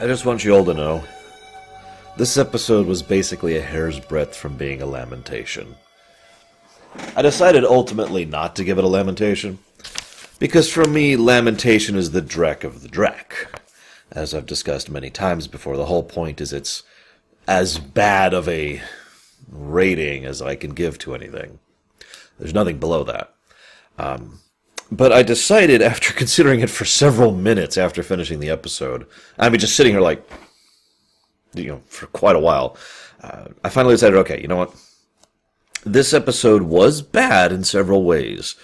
I just want you all to know this episode was basically a hair's breadth from being a lamentation. I decided ultimately not to give it a lamentation because for me, lamentation is the dreck of the dreck. As I've discussed many times before, the whole point is it's as bad of a rating as I can give to anything. There's nothing below that. Um, but I decided, after considering it for several minutes after finishing the episode, I mean, just sitting here like, you know, for quite a while, uh, I finally decided, okay, you know what? This episode was bad in several ways,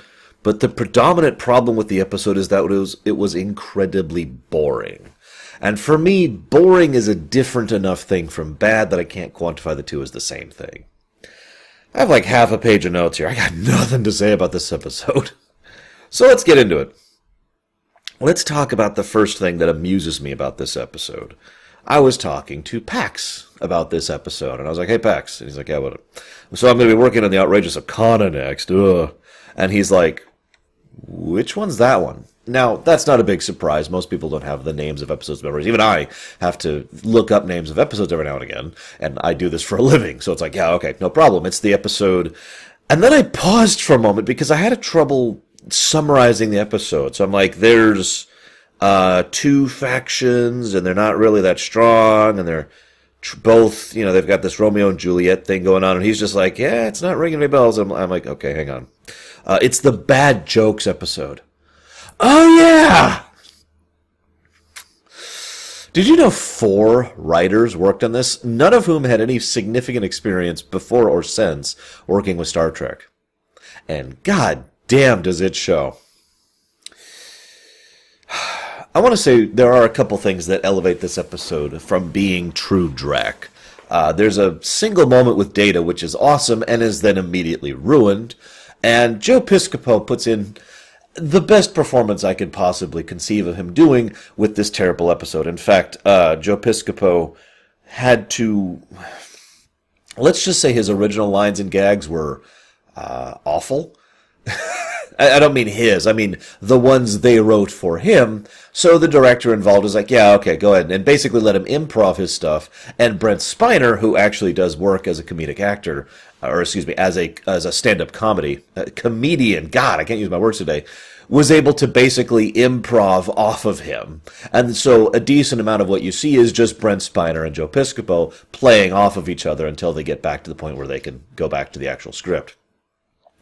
but the predominant problem with the episode is that it was it was incredibly boring. And for me, boring is a different enough thing from bad that I can't quantify the two as the same thing. I have like half a page of notes here. I got nothing to say about this episode. So let's get into it. Let's talk about the first thing that amuses me about this episode. I was talking to Pax about this episode, and I was like, "Hey, Pax," and he's like, "Yeah, what?" So I'm going to be working on the outrageous Okona next, Ugh. and he's like, "Which one's that one?" Now that's not a big surprise. Most people don't have the names of episodes memories. Even I have to look up names of episodes every now and again, and I do this for a living. So it's like, yeah, okay, no problem. It's the episode. And then I paused for a moment because I had a trouble summarizing the episode. So I'm like, there's uh, two factions, and they're not really that strong, and they're tr- both, you know, they've got this Romeo and Juliet thing going on, and he's just like, yeah, it's not ringing any bells. I'm, I'm like, okay, hang on. Uh, it's the bad jokes episode. Oh yeah. Did you know four writers worked on this, none of whom had any significant experience before or since working with Star Trek? And god damn does it show. I want to say there are a couple things that elevate this episode from being true Drek. Uh, there's a single moment with Data which is awesome and is then immediately ruined, and Joe Piscopo puts in the best performance I could possibly conceive of him doing with this terrible episode. In fact, uh, Joe Piscopo had to, let's just say his original lines and gags were uh, awful. I, don't mean his. I mean the ones they wrote for him. So the director involved was like, yeah, okay, go ahead, and basically let him improv his stuff. And Brent Spiner, who actually does work as a comedic actor, or excuse me, as a as a stand up comedy a comedian. God, I can't use my words today. Was able to basically improv off of him, and so a decent amount of what you see is just Brent Spiner and Joe Piscopo playing off of each other until they get back to the point where they can go back to the actual script,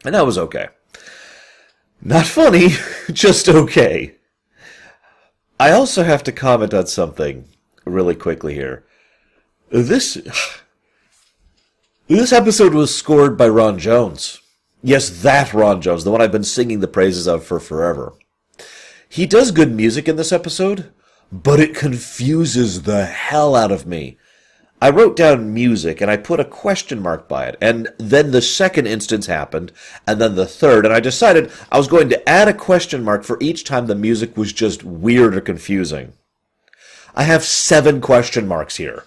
and that was okay. Not funny, just okay. I also have to comment on something really quickly here. This this episode was scored by Ron Jones. Yes, that Ron Jones, the one I've been singing the praises of for forever. He does good music in this episode, but it confuses the hell out of me. I wrote down music and I put a question mark by it. And then the second instance happened, and then the third, and I decided I was going to add a question mark for each time the music was just weird or confusing. I have seven question marks here.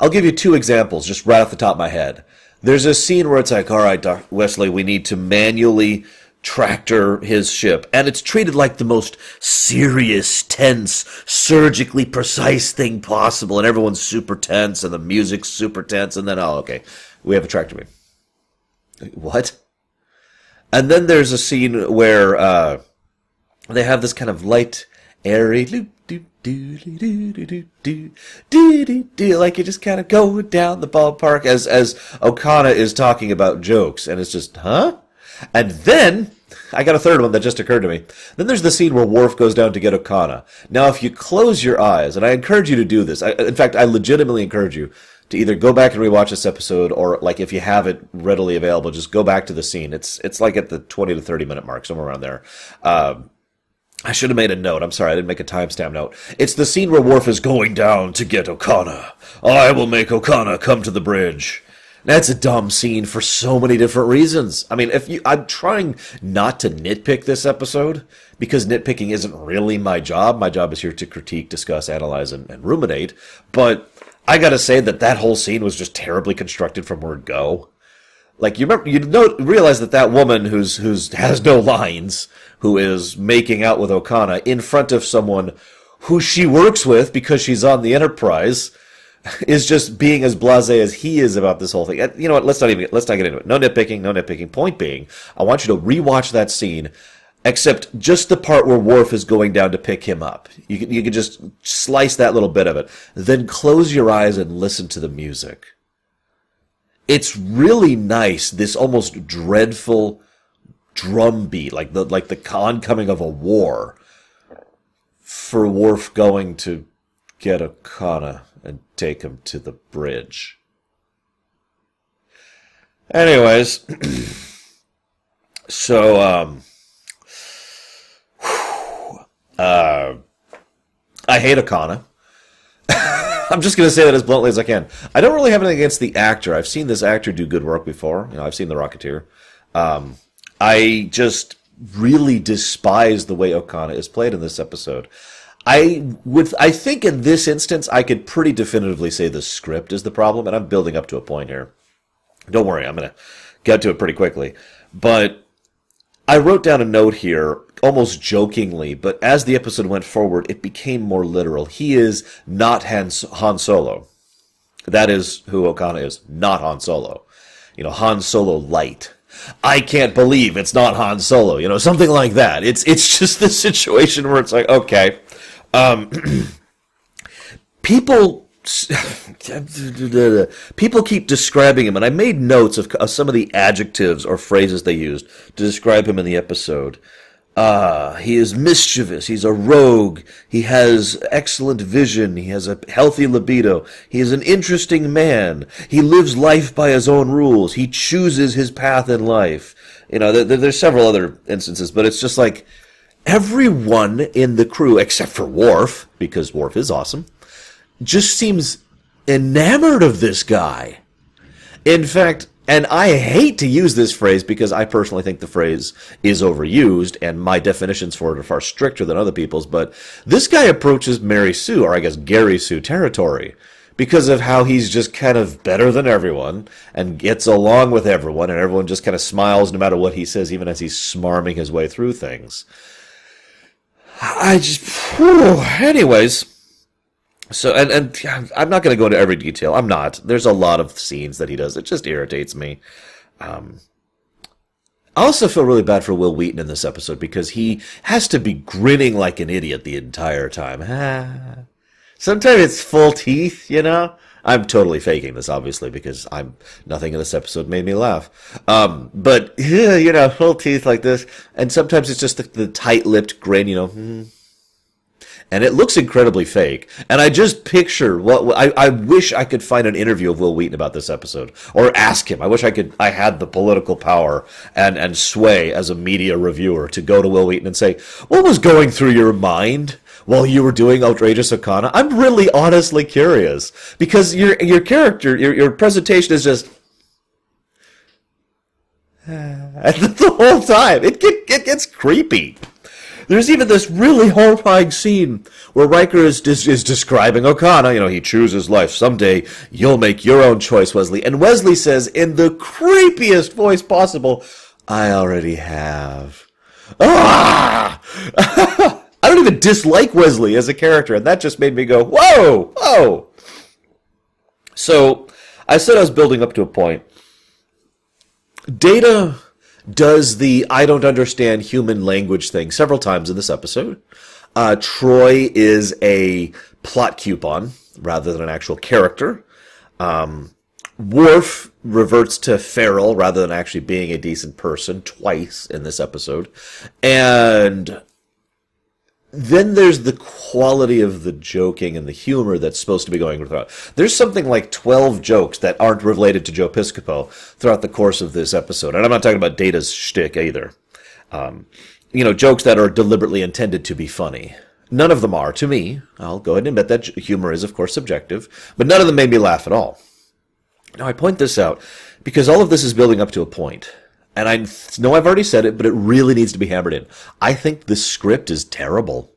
I'll give you two examples just right off the top of my head. There's a scene where it's like, all right, Doc Wesley, we need to manually tractor his ship. And it's treated like the most serious, tense, surgically precise thing possible. And everyone's super tense and the music's super tense. And then, oh, okay, we have a tractor beam. What? And then there's a scene where uh, they have this kind of light, airy loop, like you just kind of go down the ballpark as as Okona is talking about jokes, and it's just, huh? And then I got a third one that just occurred to me. Then there's the scene where Worf goes down to get Okona. Now, if you close your eyes, and I encourage you to do this, I, in fact, I legitimately encourage you to either go back and rewatch this episode, or like if you have it readily available, just go back to the scene. It's it's like at the twenty to thirty minute mark, somewhere around there. Um, I should have made a note. I'm sorry, I didn't make a timestamp note. It's the scene where Worf is going down to get Okona. I will make Okona come to the bridge. That's a dumb scene for so many different reasons. I mean, if you, I'm trying not to nitpick this episode because nitpicking isn't really my job. My job is here to critique, discuss, analyze, and, and ruminate. But I gotta say that that whole scene was just terribly constructed from word go. Like you remember, you know, realize that that woman who's who's has no lines, who is making out with Okona in front of someone who she works with because she's on the Enterprise, is just being as blasé as he is about this whole thing. You know what? Let's not even let's not get into it. No nitpicking. No nitpicking. Point being, I want you to rewatch that scene, except just the part where Worf is going down to pick him up. You can you can just slice that little bit of it. Then close your eyes and listen to the music. It's really nice. This almost dreadful drum beat, like the like the oncoming of a war. For Worf going to get Okona and take him to the bridge. Anyways, so um, uh, I hate Okona. I'm just going to say that as bluntly as I can. I don't really have anything against the actor. I've seen this actor do good work before. You know, I've seen The Rocketeer. Um, I just really despise the way Okona is played in this episode. I would, I think in this instance, I could pretty definitively say the script is the problem, and I'm building up to a point here. Don't worry, I'm to get to it pretty quickly. But I wrote down a note here, almost jokingly, but as the episode went forward, it became more literal. He is not Han, Han Solo. That is who Okona is, not Han Solo. You know, Han Solo light. I can't believe it's not Han Solo, you know, something like that. It's it's just this situation where it's like, okay, um, people people keep describing him, and I made notes of, of, some of the adjectives or phrases they used to describe him in the episode. Uh, he is mischievous. He's a rogue. He has excellent vision. He has a healthy libido. He is an interesting man. He lives life by his own rules. He chooses his path in life. You know, there, there's several other instances, but it's just like, everyone in the crew, except for Worf, because Worf is awesome, just seems enamored of this guy. In fact, and I hate to use this phrase because I personally think the phrase is overused and my definitions for it are far stricter than other people's, but this guy approaches Mary Sue, or I guess Gary Sue territory because of how he's just kind of better than everyone and gets along with everyone and everyone just kind of smiles no matter what he says, even as he's smarming his way through things. I just, whew, anyways. So, and, and I'm not going to go into every detail. I'm not. There's a lot of scenes that he does. It just irritates me. Um, I also feel really bad for Wil Wheaton in this episode because he has to be grinning like an idiot the entire time. Sometimes it's full teeth, you know? I'm totally faking this, obviously, because I'm nothing in this episode made me laugh. Um, but yeah, you know, full teeth like this, and sometimes it's just the, the tight-lipped grin, you know. Hmm. And it looks incredibly fake. And I just picture what I, I wish I could find an interview of Wil Wheaton about this episode, or ask him. I wish I could. I had the political power and and sway as a media reviewer to go to Wil Wheaton and say, "What was going through your mind?" While you were doing Outrageous Okona? I'm really honestly curious because your your character, your your presentation is just the whole time. It, get, it gets creepy. There's even this really horrifying scene where Riker is, is, describing Okona. You know, he chooses life. Someday you'll make your own choice, Wesley. And Wesley says in the creepiest voice possible, I already have. Ah! I don't even dislike Wesley as a character, and that just made me go, whoa, whoa. So I said I was building up to a point. Data does the I don't understand human language thing several times in this episode. Uh, Troi is a plot coupon rather than an actual character. Um, Worf reverts to feral rather than actually being a decent person twice in this episode. And then there's the quality of the joking and the humor that's supposed to be going throughout. There's something like 12 jokes that aren't related to Joe Piscopo throughout the course of this episode. And I'm not talking about Data's shtick either. Um, you know, jokes that are deliberately intended to be funny. None of them are, to me. I'll go ahead and admit that humor is, of course, subjective, but none of them made me laugh at all. Now, I point this out because all of this is building up to a point and I know I've already said it, but it really needs to be hammered in. I think the script is terrible.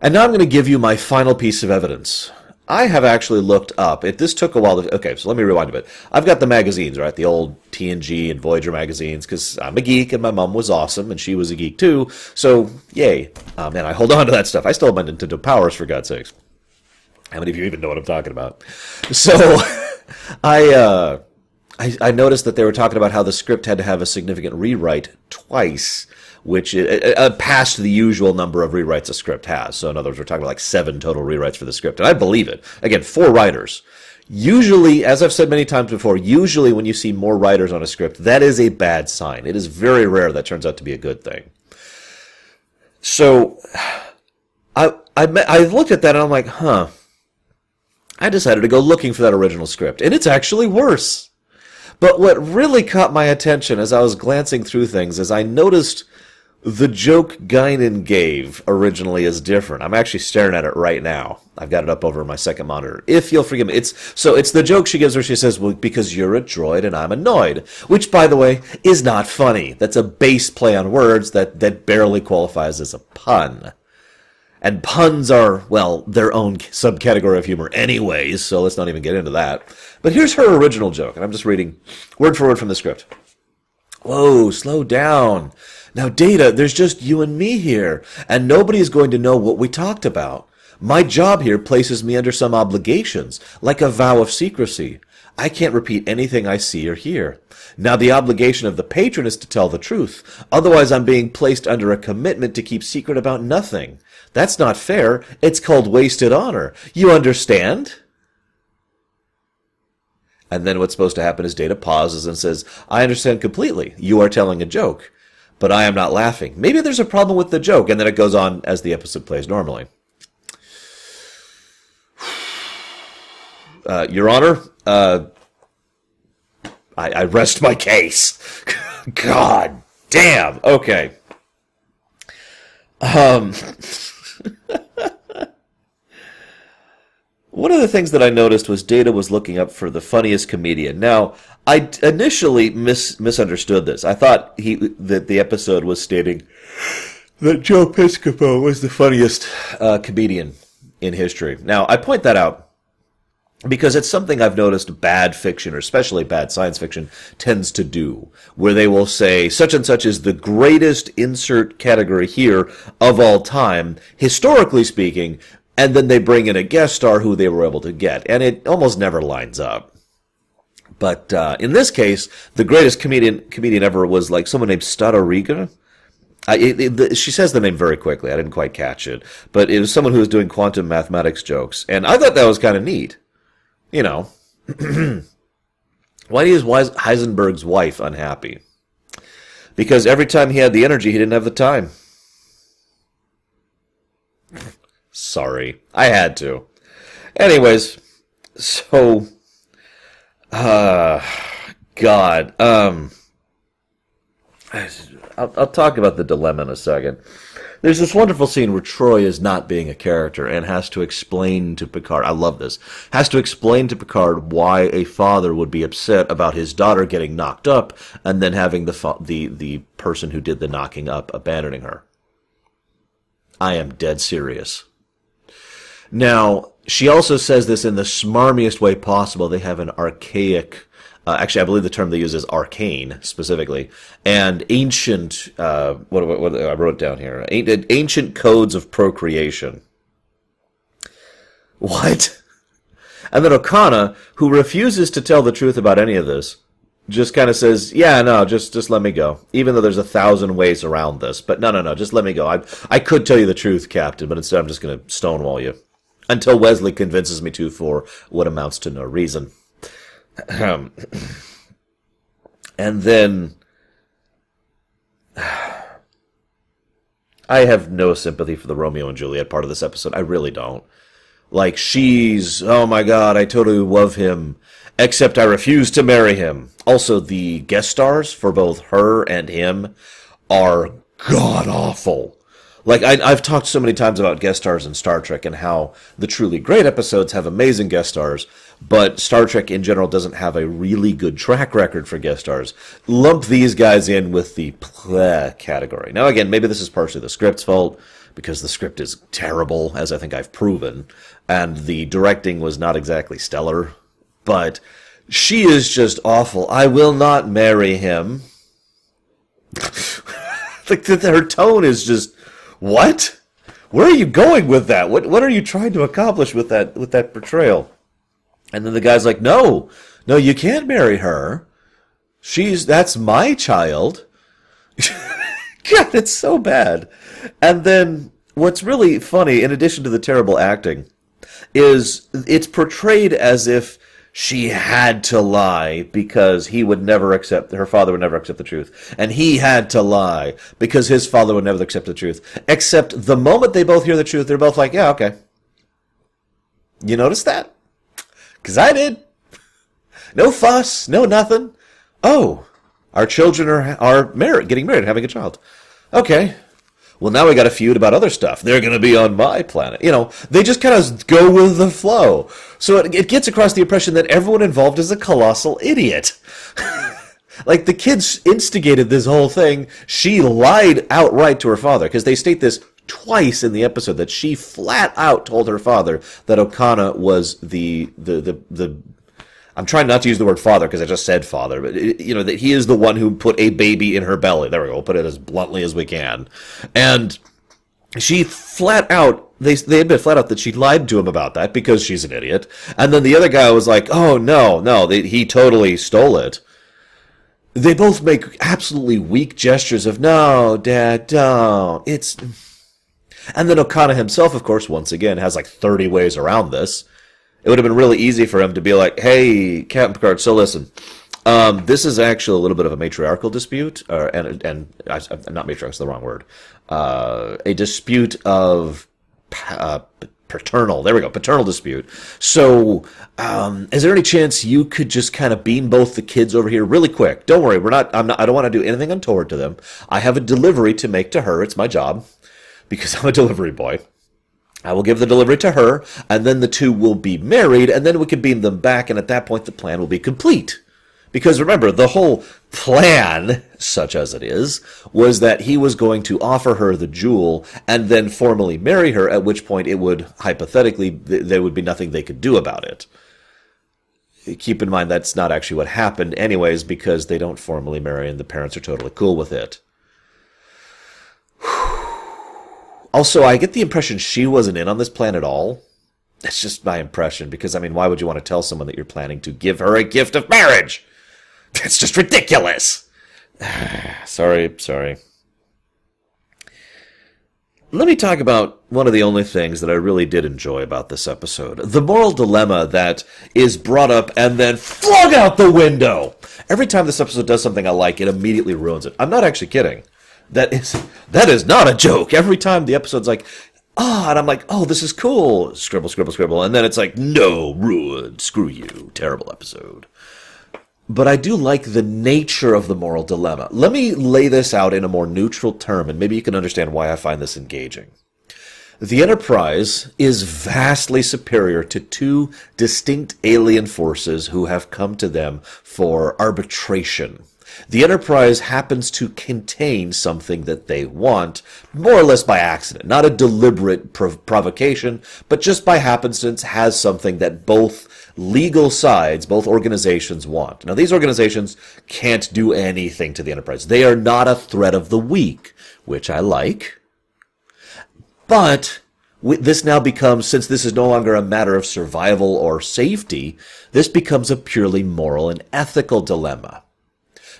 And now I'm going to give you my final piece of evidence. I have actually looked up. It this took a while. To, okay, so let me rewind a bit. I've got the magazines, right? The old TNG and Voyager magazines, because I'm a geek and my mom was awesome and she was a geek too. So yay, man! I hold on to that stuff. I still have my Nintendo Powers for God's sakes. How many of you even know what I'm talking about? So I, uh, I I noticed that they were talking about how the script had to have a significant rewrite twice which is, uh, past the usual number of rewrites a script has. So in other words, we're talking about like seven total rewrites for the script, and I believe it. Again, four writers. Usually, as I've said many times before, usually when you see more writers on a script, that is a bad sign. It is very rare that turns out to be a good thing. So, I I, I looked at that and I'm like, huh. I decided to go looking for that original script, and it's actually worse. But what really caught my attention as I was glancing through things is I noticed the joke Guinan gave originally is different. I'm actually staring at it right now. I've got it up over my second monitor. If you'll forgive me, it's so it's the joke she gives where she says, "Well, because you're a droid and I'm annoyed," which, by the way, is not funny. That's a base play on words that that barely qualifies as a pun. And puns are well their own subcategory of humor, anyways. So let's not even get into that. But here's her original joke, and I'm just reading word for word from the script. Whoa, slow down. Now, Data, there's just you and me here, and nobody is going to know what we talked about. My job here places me under some obligations, like a vow of secrecy. I can't repeat anything I see or hear. Now, the obligation of the patron is to tell the truth. Otherwise, I'm being placed under a commitment to keep secret about nothing. That's not fair. It's called wasted honor. You understand? And then what's supposed to happen is Data pauses and says, I understand completely. You are telling a joke but I am not laughing. Maybe there's a problem with the joke, and then it goes on as the episode plays normally. Uh, Your Honor, uh, I, I rest my case. God damn. Okay. Um. One of the things that I noticed was Data was looking up for the funniest comedian. Now, I initially mis- misunderstood this. I thought he that the episode was stating that Joe Piscopo was the funniest uh, comedian in history. Now, I point that out because it's something I've noticed bad fiction, or especially bad science fiction, tends to do, where they will say such and such is the greatest insert category here of all time, historically speaking, and then they bring in a guest star who they were able to get, and it almost never lines up. But uh, in this case, the greatest comedian comedian ever was like someone named Stadariga. I, it, it, the, she says the name very quickly. I didn't quite catch it, but it was someone who was doing quantum mathematics jokes, and I thought that was kind of neat. You know, why is Heisenberg's wife unhappy? Because every time he had the energy, he didn't have the time. Sorry. I had to. Anyways, so uh God. Um I'll, I'll talk about the dilemma in a second. There's this wonderful scene where Troi is not being a character and has to explain to Picard. I love this. Has to explain to Picard why a father would be upset about his daughter getting knocked up and then having the fa- the the person who did the knocking up abandoning her. I am dead serious. Now, she also says this in the smarmiest way possible. They have an archaic, uh, actually, I believe the term they use is arcane specifically, and ancient. Uh, what, what, what, I wrote down here: ancient codes of procreation. What? And then Okona, who refuses to tell the truth about any of this, just kind of says, "Yeah, no, just just let me go." Even though there's a thousand ways around this, but no, no, no, just let me go. I I could tell you the truth, Captain, but instead I'm just going to stonewall you until Wesley convinces me to for what amounts to no reason. And then I have no sympathy for the Romeo and Juliet part of this episode. I really don't. Like she's, oh my god, I totally love him, except I refuse to marry him. Also, the guest stars for both her and him are god awful. Like I, have talked so many times about guest stars in Star Trek and how the truly great episodes have amazing guest stars, but Star Trek in general doesn't have a really good track record for guest stars. Lump these guys in with the pleh category. Now, again, maybe this is partially the script's fault because the script is terrible, as I think I've proven, and the directing was not exactly stellar, but she is just awful. I will not marry him. like her tone is just what? Where are you going with that? What what are you trying to accomplish with that with that portrayal? And then the guy's like, "No, no, you can't marry her. She's that's my child." God, it's so bad. And then what's really funny, in addition to the terrible acting, is it's portrayed as if she had to lie because he would never accept her father would never accept the truth. And he had to lie because his father would never accept the truth. Except the moment they both hear the truth they're both like yeah okay. You notice that? Because i did. No fuss no nothing. Oh our children are are married getting married having a child. Okay well, now we got a feud about other stuff. They're going to be on my planet. You know, they just kind of go with the flow. So it, it gets across the impression that everyone involved is a colossal idiot. like the kids instigated this whole thing. She lied outright to her father because they state this twice in the episode that she flat out told her father that Okona was the the the, the I'm trying not to use the word father because I just said father, but it, you know that he is the one who put a baby in her belly. There we go. We'll put it as bluntly as we can, and she flat out they they admit flat out that she lied to him about that because she's an idiot. And then the other guy was like, "Oh no, no, they, he totally stole it." They both make absolutely weak gestures of "No, Dad, don't." It's and then Okona himself, of course, once again has like 30 ways around this it would have been really easy for him to be like, "Hey, Captain Picard, so listen." Um, this is actually a little bit of a matriarchal dispute, or, and and uh, not matriarch is the wrong word. Uh, a dispute of uh, paternal. There we go, paternal dispute. So, um, is there any chance you could just kind of beam both the kids over here really quick? Don't worry, we're not. I'm not. I don't want to do anything untoward to them. I have a delivery to make to her. It's my job because I'm a delivery boy. I will give the delivery to her, and then the two will be married, and then we can beam them back, and at that point the plan will be complete. Because remember, the whole plan, such as it is, was that he was going to offer her the jewel and then formally marry her, at which point it would, hypothetically, there would be nothing they could do about it. Keep in mind that's not actually what happened anyways, because they don't formally marry and the parents are totally cool with it. Also, I get the impression she wasn't in on this plan at all. That's just my impression, because, I mean, why would you want to tell someone that you're planning to give her a gift of marriage? That's just ridiculous! sorry, sorry. Let me talk about one of the only things that I really did enjoy about this episode. The moral dilemma that is brought up and then flung out the window. Every time this episode does something I like, it immediately ruins it. I'm not actually kidding. That is that is not a joke. Every time the episode's like, ah, oh, and I'm like, oh, this is cool. Scribble, scribble, scribble, and then it's like, no, ruined. Screw you. Terrible episode. But I do like the nature of the moral dilemma. Let me lay this out in a more neutral term, and maybe you can understand why I find this engaging. The Enterprise is vastly superior to two distinct alien forces who have come to them for arbitration the Enterprise happens to contain something that they want, more or less by accident. Not a deliberate prov- provocation, but just by happenstance has something that both legal sides, both organizations want. Now, these organizations can't do anything to the Enterprise. They are not a threat of the weak, which I like. But this now becomes, since this is no longer a matter of survival or safety, this becomes a purely moral and ethical dilemma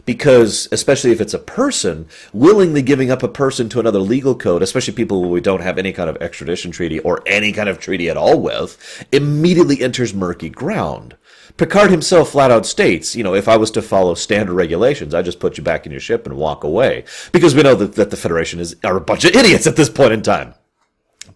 because especially if it's a person willingly giving up a person to another legal code especially people who we don't have any kind of extradition treaty or any kind of treaty at all with immediately enters murky ground Picard himself flat out states, you know, if I was to follow standard regulations, I just put you back in your ship and walk away. Because we know that, that the Federation is are a bunch of idiots at this point in time.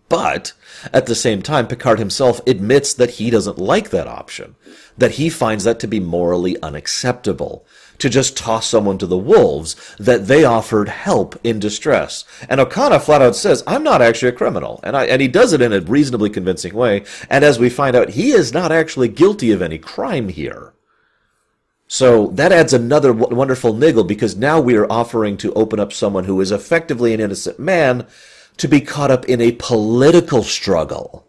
But at the same time, Picard himself admits that he doesn't like that option, that he finds that to be morally unacceptable to just toss someone to the wolves, that they offered help in distress. And Okona flat out says, I'm not actually a criminal. And, I, and he does it in a reasonably convincing way. And as we find out, he is not actually guilty of any crime here. So that adds another w- wonderful niggle because now we are offering to open up someone who is effectively an innocent man to be caught up in a political struggle.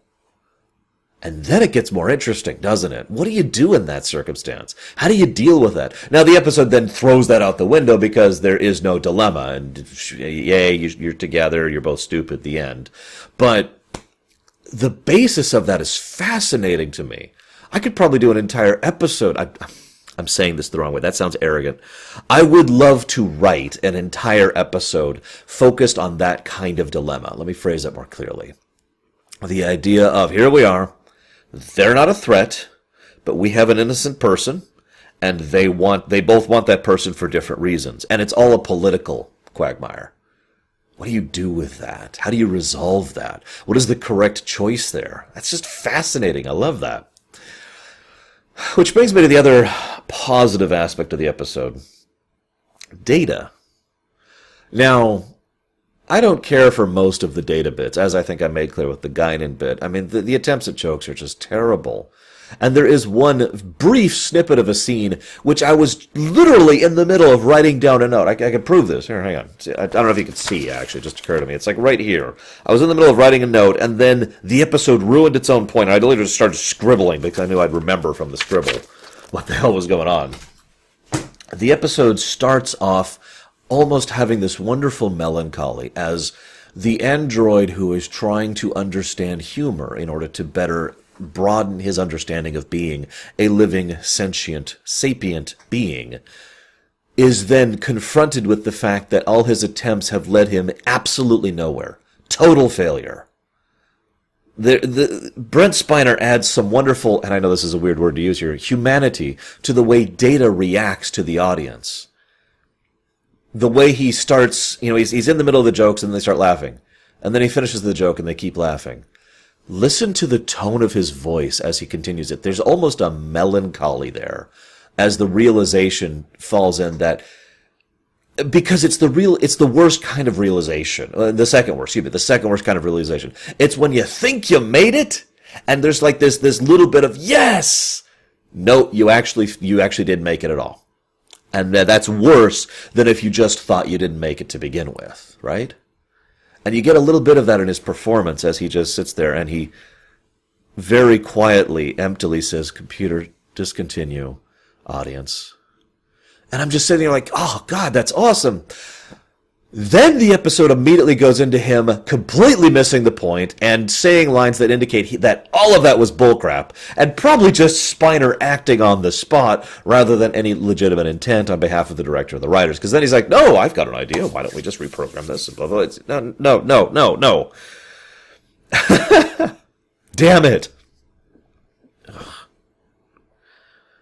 And then it gets more interesting, doesn't it? What do you do in that circumstance? How do you deal with that? Now, the episode then throws that out the window because there is no dilemma. And yay, you're together, you're both stupid, the end. But the basis of that is fascinating to me. I could probably do an entire episode. I, I'm saying this the wrong way. That sounds arrogant. I would love to write an entire episode focused on that kind of dilemma. Let me phrase it more clearly. The idea of here we are they're not a threat, but we have an innocent person, and they want they both want that person for different reasons, and it's all a political quagmire. What do you do with that? How do you resolve that? What is the correct choice there? That's just fascinating. I love that. Which brings me to the other positive aspect of the episode data. Now, I don't care for most of the data bits, as I think I made clear with the Guinan bit. I mean, the, the attempts at jokes are just terrible. And there is one brief snippet of a scene which I was literally in the middle of writing down a note. I, I can prove this. Here, hang on. I, I don't know if you can see, actually. It just occurred to me. It's like right here. I was in the middle of writing a note, and then the episode ruined its own point. I literally just started scribbling because I knew I'd remember from the scribble what the hell was going on. The episode starts off almost having this wonderful melancholy as the android who is trying to understand humor in order to better broaden his understanding of being a living, sentient, sapient being, is then confronted with the fact that all his attempts have led him absolutely nowhere. Total failure. The, the, Brent Spiner adds some wonderful, and I know this is a weird word to use here, humanity to the way Data reacts to the audience the way he starts, you know, he's, he's in the middle of the jokes and they start laughing. And then he finishes the joke and they keep laughing. Listen to the tone of his voice as he continues it. There's almost a melancholy there as the realization falls in that because it's the real, it's the worst kind of realization. Uh, the second worst, excuse me, the second worst kind of realization. It's when you think you made it and there's like this, this little bit of yes. No, you actually, you actually didn't make it at all. And that's worse than if you just thought you didn't make it to begin with, right? And you get a little bit of that in his performance as he just sits there and he very quietly, emptily says, computer, discontinue, audience. And I'm just sitting there like, oh God, that's awesome. Then the episode immediately goes into him completely missing the point and saying lines that indicate he, that all of that was bullcrap and probably just Spiner acting on the spot rather than any legitimate intent on behalf of the director and the writers. Because then he's like, "No, I've got an idea. Why don't we just reprogram this?" And blah blah. It's, no, no, no, no, no. Damn it.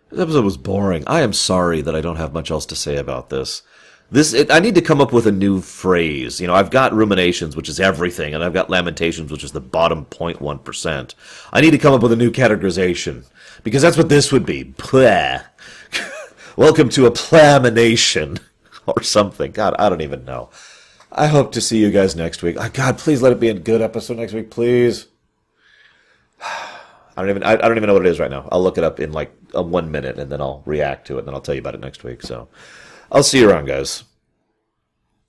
This episode was boring. I am sorry that I don't have much else to say about this. This it, I need to come up with a new phrase. You know, I've got ruminations, which is everything, and I've got lamentations, which is the bottom 0.1 percent. I need to come up with a new categorization because that's what this would be. Pleh. Welcome to a plamination or something. God, I don't even know. I hope to see you guys next week. Oh, God, please let it be a good episode next week, please. I don't even I, I, don't even know what it is right now. I'll look it up in like a one minute and then I'll react to it and then I'll tell you about it next week. So. I'll see you around, guys.